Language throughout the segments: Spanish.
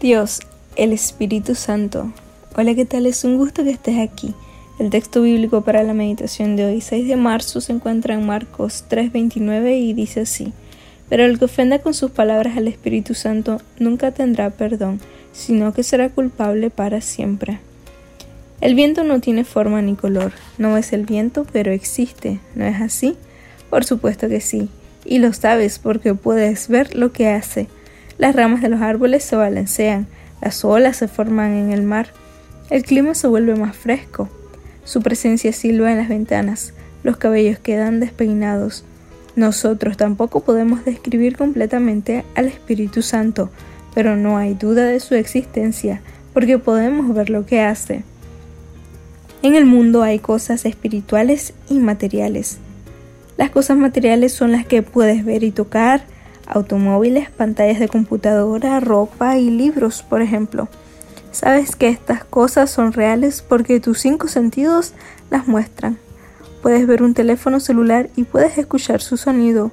Dios, el Espíritu Santo. Hola, ¿qué tal? Es un gusto que estés aquí. El texto bíblico para la meditación de hoy, 6 de marzo, se encuentra en Marcos 3:29 y dice así. Pero el que ofenda con sus palabras al Espíritu Santo nunca tendrá perdón, sino que será culpable para siempre. El viento no tiene forma ni color, no es el viento, pero existe, ¿no es así? Por supuesto que sí, y lo sabes porque puedes ver lo que hace. Las ramas de los árboles se balancean, las olas se forman en el mar, el clima se vuelve más fresco, su presencia silba en las ventanas, los cabellos quedan despeinados. Nosotros tampoco podemos describir completamente al Espíritu Santo, pero no hay duda de su existencia, porque podemos ver lo que hace. En el mundo hay cosas espirituales y materiales. Las cosas materiales son las que puedes ver y tocar, automóviles, pantallas de computadora, ropa y libros, por ejemplo. Sabes que estas cosas son reales porque tus cinco sentidos las muestran. Puedes ver un teléfono celular y puedes escuchar su sonido.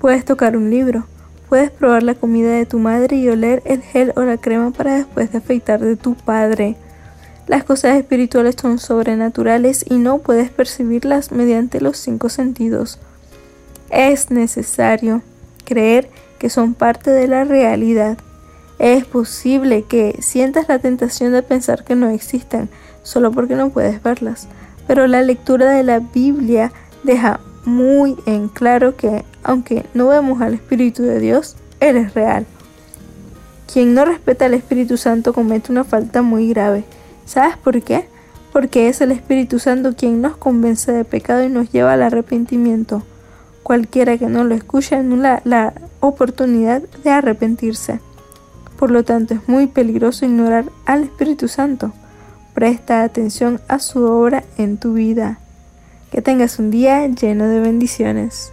Puedes tocar un libro. Puedes probar la comida de tu madre y oler el gel o la crema para después de afeitar de tu padre. Las cosas espirituales son sobrenaturales y no puedes percibirlas mediante los cinco sentidos. Es necesario creer que son parte de la realidad. Es posible que sientas la tentación de pensar que no existen solo porque no puedes verlas, pero la lectura de la Biblia deja muy en claro que, aunque no vemos al Espíritu de Dios, Él es real. Quien no respeta al Espíritu Santo comete una falta muy grave. ¿Sabes por qué? Porque es el Espíritu Santo quien nos convence de pecado y nos lleva al arrepentimiento. Cualquiera que no lo escuche anula la oportunidad de arrepentirse. Por lo tanto, es muy peligroso ignorar al Espíritu Santo. Presta atención a su obra en tu vida. Que tengas un día lleno de bendiciones.